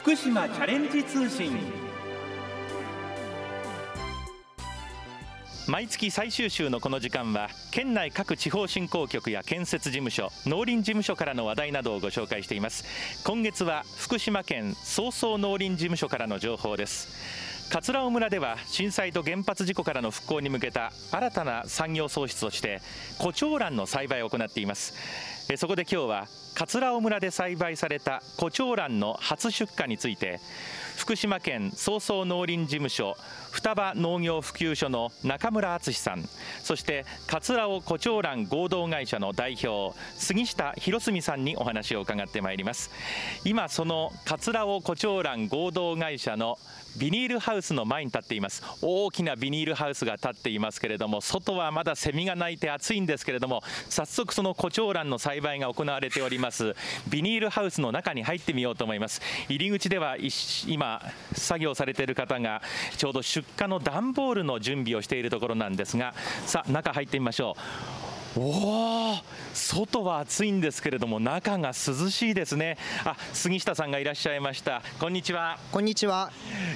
福島チャレンジ通信。毎月最終週のこの時間は県内各地方振興局や建設事務所農林事務所からの話題などをご紹介しています。今月は福島県早々農林事務所からの情報です。桂尾村では震災と原発事故からの復興に向けた新たな産業創出として胡蝶蘭の栽培を行っています。そこで今日は桂尾村で栽培された胡蝶蘭の初出荷について福島県総総農林事務所双葉農業普及所の中村敦さんそして桂尾胡蝶蘭合同会社の代表杉下博澄さんにお話を伺ってまいります。今その桂尾胡蝶蘭合同会社のビニールハウスの前に立っています。大きなビニールハウスが立っていますけれども外はまだセミが鳴いて暑いんですけれども早速その胡蝶蘭の栽培が行われております。ビニールハウスの中に入ってみようと思います。入り口では今作業されている方がちょうど出荷の段ボールの準備をしているところなんですがさあ中入ってみましょう。おお外は暑いんですけれども中が涼しいですね。あ杉下さんがいらっしゃいました。こんにちは。こんにちは。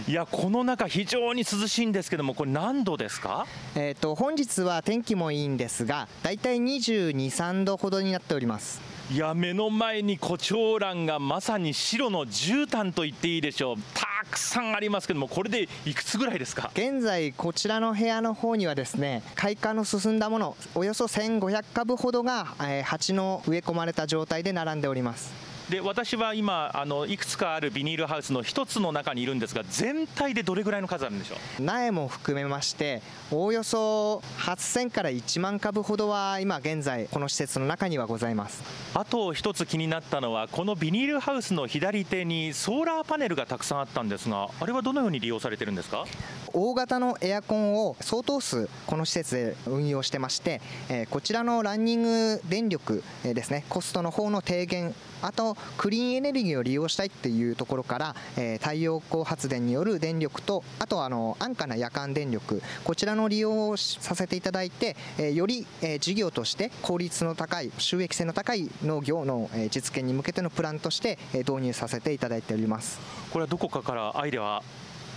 いやこの中非常に涼しいんですけどもこれ何度ですか？えっ、ー、と本日は天気もいいんですがだいたい22、3度ほどになっておりますいや目の前に胡蝶蘭がまさに白の絨毯と言っていいでしょう。たくさんありますけどもこれでいくつぐらいですか？現在こちらの部屋の方にはですね開花の進んだものおよそ1500株ほどが、えー、鉢の植え込まれた状態で並んでおります。で私は今あのいくつかあるビニールハウスの一つの中にいるんですが全体でどれぐらいの数あるんでしょう？苗も含めましておおよそ8000から1万株ほどは今現在この施設の中にはございます。あと一つ気になったのはこのビニールハウスの左手にソーラーパネルがたくさんあったんですがあれはどのように利用されてるんですか？大型のエアコンを相当数この施設で運用してまして、えこちらのランニング電力ですねコストの方の低減あとクリーンエネルギーを利用したいっていうところから、え太陽光発電による電力とあとあの安価な夜間電力こちらの利用をさせていただいて、えより、え事業として効率の高い収益性の高い農業の、え実現に向けてのプランとして、え導入させていただいております。これはどこかからアイデアは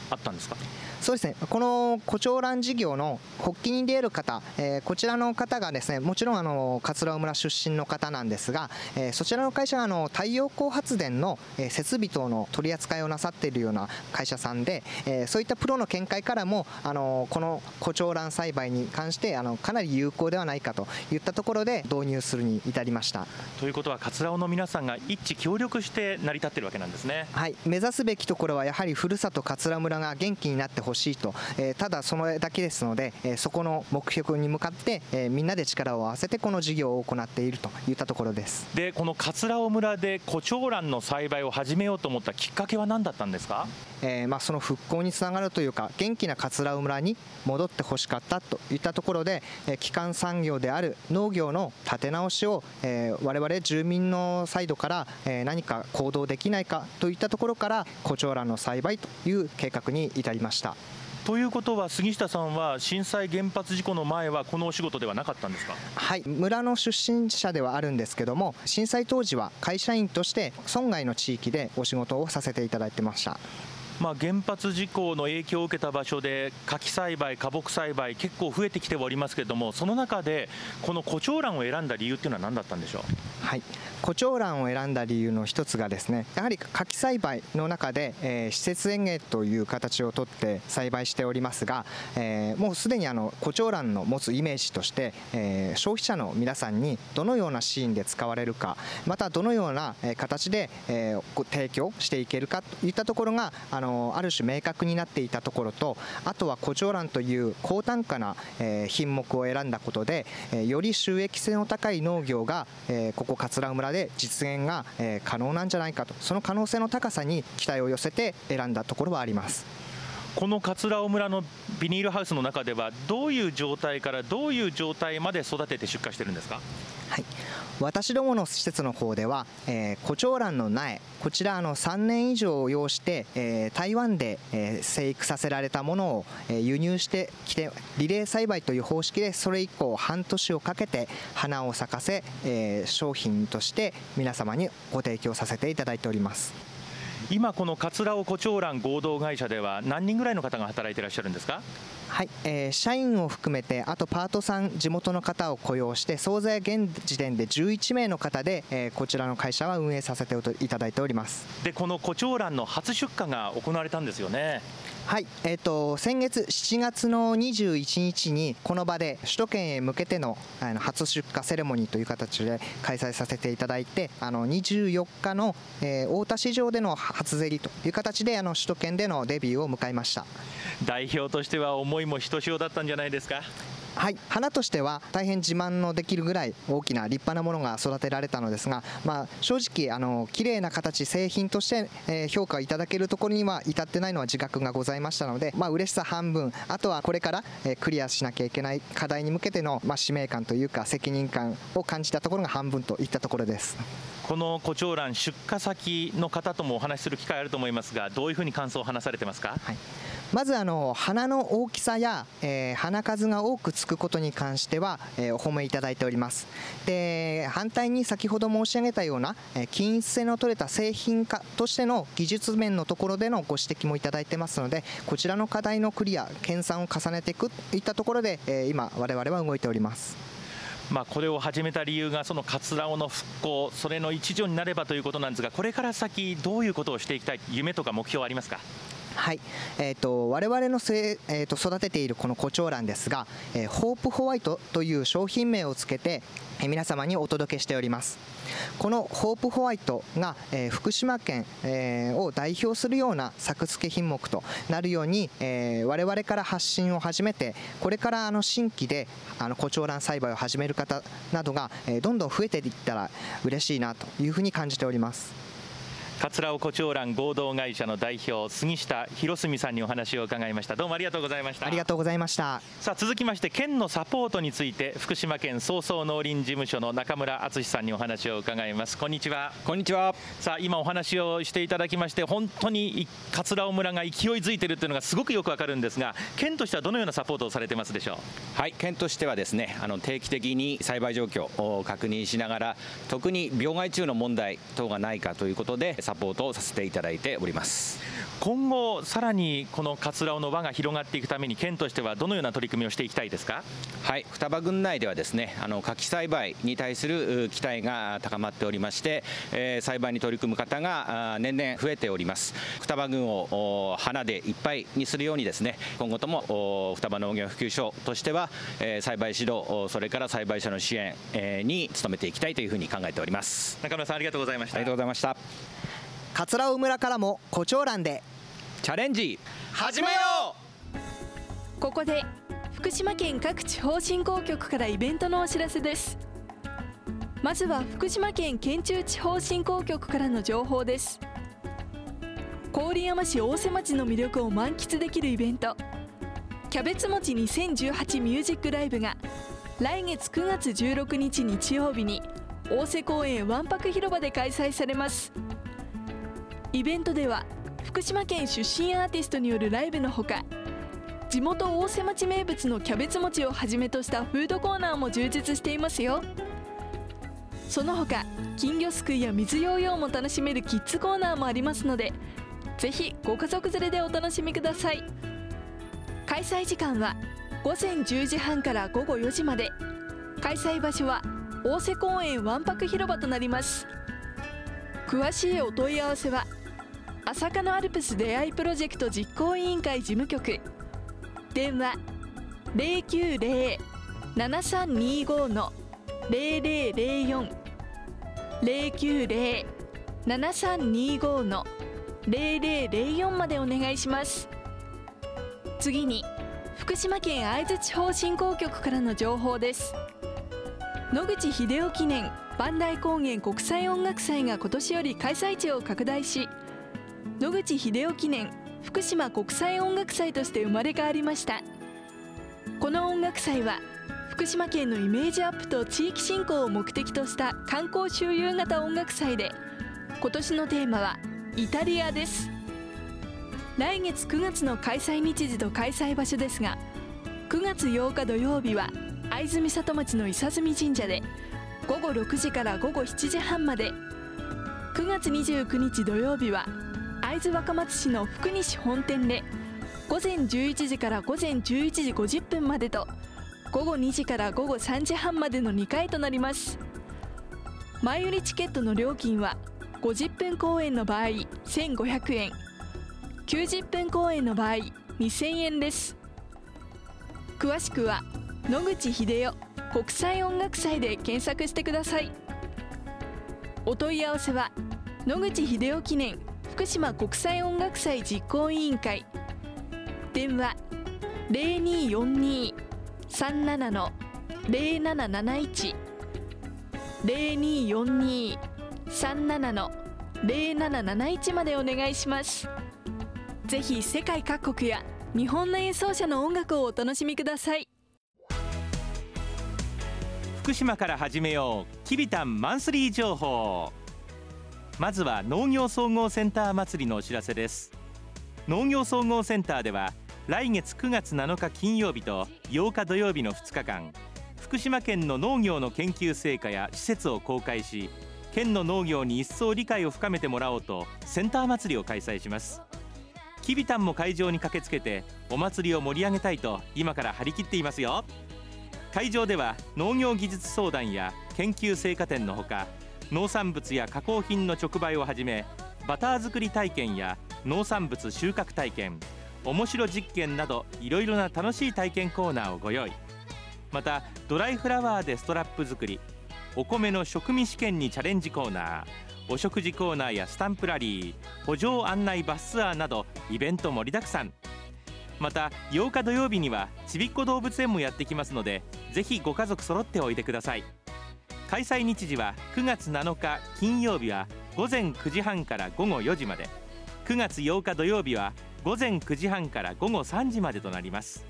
あったんですか？そうですね。この胡蝶蘭事業の発起人である方、えー、こちらの方がですねもちろんあの桂尾村出身の方なんですが、えー、そちらの会社があの太陽光発電の、え設備等の取り扱いをなさっているような会社さんで、えー、そういったプロの見解からもあのこの胡蝶蘭栽培に関してあのかなり有効ではないかといったところで導入するに至りました。ということは桂尾の皆さんが一致協力して成り立っているわけなんですね。はい。目指すべきところはやはりふるさと桂村が元気になってほしいと、えー、ただそのだけですので、えー、そこの目標に向かって、えー、みんなで力を合わせてこの事業を行っているといったところです。でこの桂尾村で胡蝶蘭の栽培を始めようと思ったきっかけは何だったんですか、えーまあ、その復興につながるというか元気な桂尾村に戻ってほしかったといったところで、えー、基幹産業である農業の立て直しを、えー、我々住民のサイドから、えー、何か行動できないかといったところから胡蝶蘭の栽培という計画に至りました。ということは杉下さんは震災原発事故の前はこのお仕事ではなかったんですか？はい。村の出身者ではあるんですけども震災当時は会社員として村外の地域でお仕事をさせていただいてました。まあ、原発事故の影響を受けた場所で柿栽培、花木栽培結構増えてきておりますけれどもその中でこの胡蝶蘭を選んだ理由っていうのは何だったんでしょう？はい。胡蝶蘭を選んだ理由の一つがですねやはり柿栽培の中で、えー、施設園芸という形をとって栽培しておりますが、えー、もうすでにあの胡蝶蘭の持つイメージとして、えー、消費者の皆さんにどのようなシーンで使われるかまたどのような形で、えー、提供していけるかといったところがあのある種明確になっていたところとあとは胡蝶蘭という高単価な、えー、品目を選んだことで、えー、より収益性の高い農業が、えー、ここ桂村で実現が、え可能なんじゃないかと。その可能性の高さに期待を寄せて選んだところはあります。この桂尾村のビニールハウスの中ではどういう状態からどういう状態まで育てて出荷してるんですか？はい私どもの施設の方では、えー、胡蝶蘭の苗こちらあの3年以上を要して、えー、台湾で、えー、生育させられたものを、えー、輸入してきてリレー栽培という方式でそれ以降半年をかけて花を咲かせ、えー、商品として皆様にご提供させていただいております。今この桂尾胡蝶蘭合同会社では何人ぐらいの方が働いていらっしゃるんですか？はい、えー、社員を含めてあとパートさん地元の方を雇用して総勢現時点で11名の方で、えー、こちらの会社は運営させていただいております。でこの胡蝶蘭の初出荷が行われたんですよね？はい、えーと、先月7月の21日にこの場で首都圏へ向けてのあの初出荷セレモニーという形で開催させていただいてあの24日の、えー、大田市場での初競りという形であの首都圏でのデビューを迎えました。代表としては思いもひとしおだったんじゃないですか？はい、花としては大変自慢のできるぐらい大きな立派なものが育てられたのですが、まあ、正直あの綺麗な形製品として、えー、評価をいただけるところには至ってないのは自覚がございましたので、まあ嬉しさ半分あとはこれから、えー、クリアしなきゃいけない課題に向けての、まあ、使命感というか責任感を感じたところが半分といったところです。この胡蝶蘭出荷先の方ともお話しする機会あると思いますがどういうふうに感想を話されてますか、はいまずあの花の大きさや、えー、花数が多くつくことに関しては、えー、お褒めいただいております。で反対に先ほど申し上げたような、えー、均一性の取れた製品化としての技術面のところでのご指摘もいただいてますのでこちらの課題のクリア研鑽を重ねていくといったところで、えー、今我々は動いております。まあ、これを始めた理由がその桂尾の復興それの一助になればということなんですがこれから先どういうことをしていきたい夢とか目標はありますか？はい、えーと、我々のせ、えーと、育てているこの胡蝶蘭ですが、えー、ホープホワイトという商品名をつけて、えー、皆様にお届けしております。このホープホワイトが、えー、福島県、え、を代表するような作付け品目となるように、え、我々から発信を始めてこれからあの新規であの胡蝶蘭栽培を始める方などが、え、どんどん増えていったら嬉しいなというふうに感じております。桂尾胡蝶蘭合同会社の代表杉下博澄さんにお話を伺いました。どうもありがとうございました。ありがとうございました。さあ続きまして県のサポートについて福島県総総農林事務所の中村敦さんにお話を伺います。こんにちは。こんにちは。さあ今お話をしていただきまして本当に桂尾村が勢いづいているというのがすごくよくわかるんですが県としてはどのようなサポートをされてますでしょう？はい県としてはですねあの定期的に栽培状況を確認しながら特に病害虫の問題等がないかということでサポートをさせていただいております。今後さらにこの桂尾の輪が広がっていくために県としてはどのような取り組みをしていきたいですか？はい双葉郡内ではですねあの柿栽培に対する期待が高まっておりまして、えー、栽培に取り組む方が年々増えております。双葉郡を花でいっぱいにするようにですね今後とも双葉農業普及所としては、えー、栽培指導それから栽培者の支援、えー、に努めていきたいというふうに考えております。中村さんありがとうございました。ありがとうございました桂尾村からも胡蝶蘭で。チャレンジ。始めよう。ここで福島県各地方振興局からイベントのお知らせです。まずは福島県県中地方振興局からの情報です。郡山市大瀬町の魅力を満喫できるイベント。キャベツ餅2018ミュージックライブが来月9月16日日曜日に大瀬公園わんぱく広場で開催されますイベントでは福島県出身アーティストによるライブのほか地元大瀬町名物のキャベツ餅をはじめとしたフードコーナーも充実していますよ。その他金魚すくいや水ヨーヨーも楽しめるキッズコーナーもありますのでぜひご家族連れでお楽しみください。開催時間は午前10時半から午後4時まで。開催場所は大瀬公園わんぱく広場となります。詳しいお問い合わせは朝霞のアルプス出会いプロジェクト実行委員会事務局。電話090-7325の0004 090-7325の0004までお願いします。次に福島県会津地方振興局からの情報です。野口英世記念磐梯高原国際音楽祭が今年より開催地を拡大し野口英世記念福島国際音楽祭として生まれ変わりました。この音楽祭は福島県のイメージアップと地域振興を目的とした観光周遊型音楽祭で今年のテーマはイタリアです。来月9月の開催日時と開催場所ですが9月8日土曜日は会津美里町の伊佐住神社で午後6時から午後7時半まで。9月29日土曜日は会津若松市の福西本店で午前11時から午前11時50分までと午後2時から午後3時半までの2回となります。前売りチケットの料金は50分公演の場合1500円。90分公演の場合2000円です。詳しくは野口英世国際音楽祭で検索してください。お問い合わせは野口英世記念福島国際音楽祭実行委員会。電話0242-37の0771 0242-37の0771までお願いします。ぜひ世界各国や日本の演奏者の音楽をお楽しみください。福島から始めようきびたんマンスリー情報。まずは農業総合センター祭りのお知らせです。農業総合センターでは来月9月7日金曜日と8日土曜日の2日間福島県の農業の研究成果や施設を公開し県の農業に一層理解を深めてもらおうとセンター祭りを開催します。きびたんも会場に駆けつけてお祭りを盛り上げたいと今から張り切っていますよ。会場では農業技術相談や研究成果展のほか農産物や加工品の直売をはじめバター作り体験や農産物収穫体験面白実験などいろいろな楽しい体験コーナーをご用意。またドライフラワーでストラップ作りお米の食味試験にチャレンジコーナーお食事コーナーやスタンプラリー補助案内バスツアーなどイベント盛りだくさん。また8日土曜日にはちびっこ動物園もやってきますのでぜひご家族揃っておいでください。開催日時は9月7日金曜日は午前9時半から午後4時まで。9月8日土曜日は午前9時半から午後3時までとなります。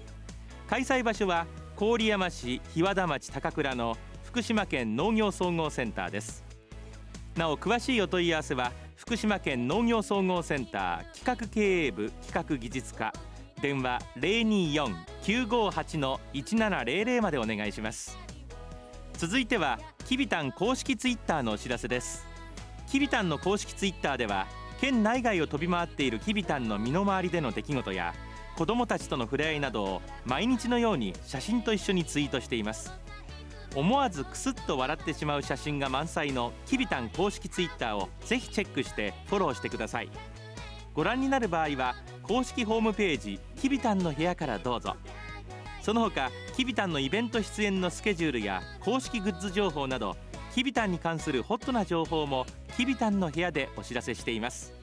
開催場所は郡山市日和田町高倉の福島県農業総合センターです。なお詳しいお問い合わせは福島県農業総合センター企画経営部企画技術課。電話024-958-1700までお願いします。続いてはきびたん公式ツイッターのお知らせです。きびたんの公式ツイッターでは県内外を飛び回っているきびたんの身の回りでの出来事や子どもたちとの触れ合いなどを毎日のように写真と一緒にツイートしています。思わずクスッと笑ってしまう写真が満載のきびたん公式ツイッターをぜひチェックしてフォローしてください。ご覧になる場合は公式ホームページきびたんの部屋からどうぞ。その他きびたんのイベント出演のスケジュールや公式グッズ情報などきびたんに関するホットな情報もきびたんの部屋でお知らせしています。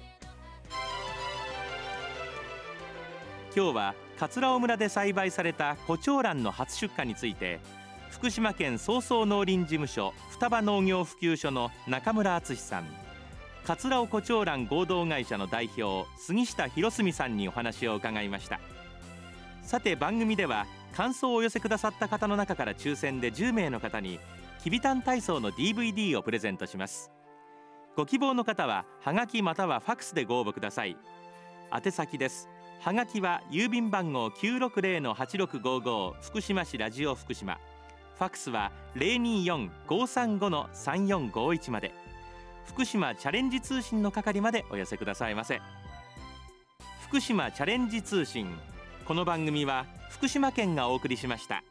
今日は桂尾村で栽培された胡蝶蘭の初出荷について福島県総総農林事務所双葉農業普及所の中村敦さん。桂尾胡蝶蘭合同会社の代表杉下博澄さんにお話を伺いました。さて番組では感想をお寄せくださった方の中から抽選で10名の方にきびたん体操の DVD をプレゼントします。ご希望の方はハガキまたはファクスでご応募ください。宛先です。はがきは郵便番号960-8655福島市ラジオ福島。ファクスは024-535-3451まで。福島チャレンジ通信の係までお寄せくださいませ。福島チャレンジ通信。この番組は福島県がお送りしました。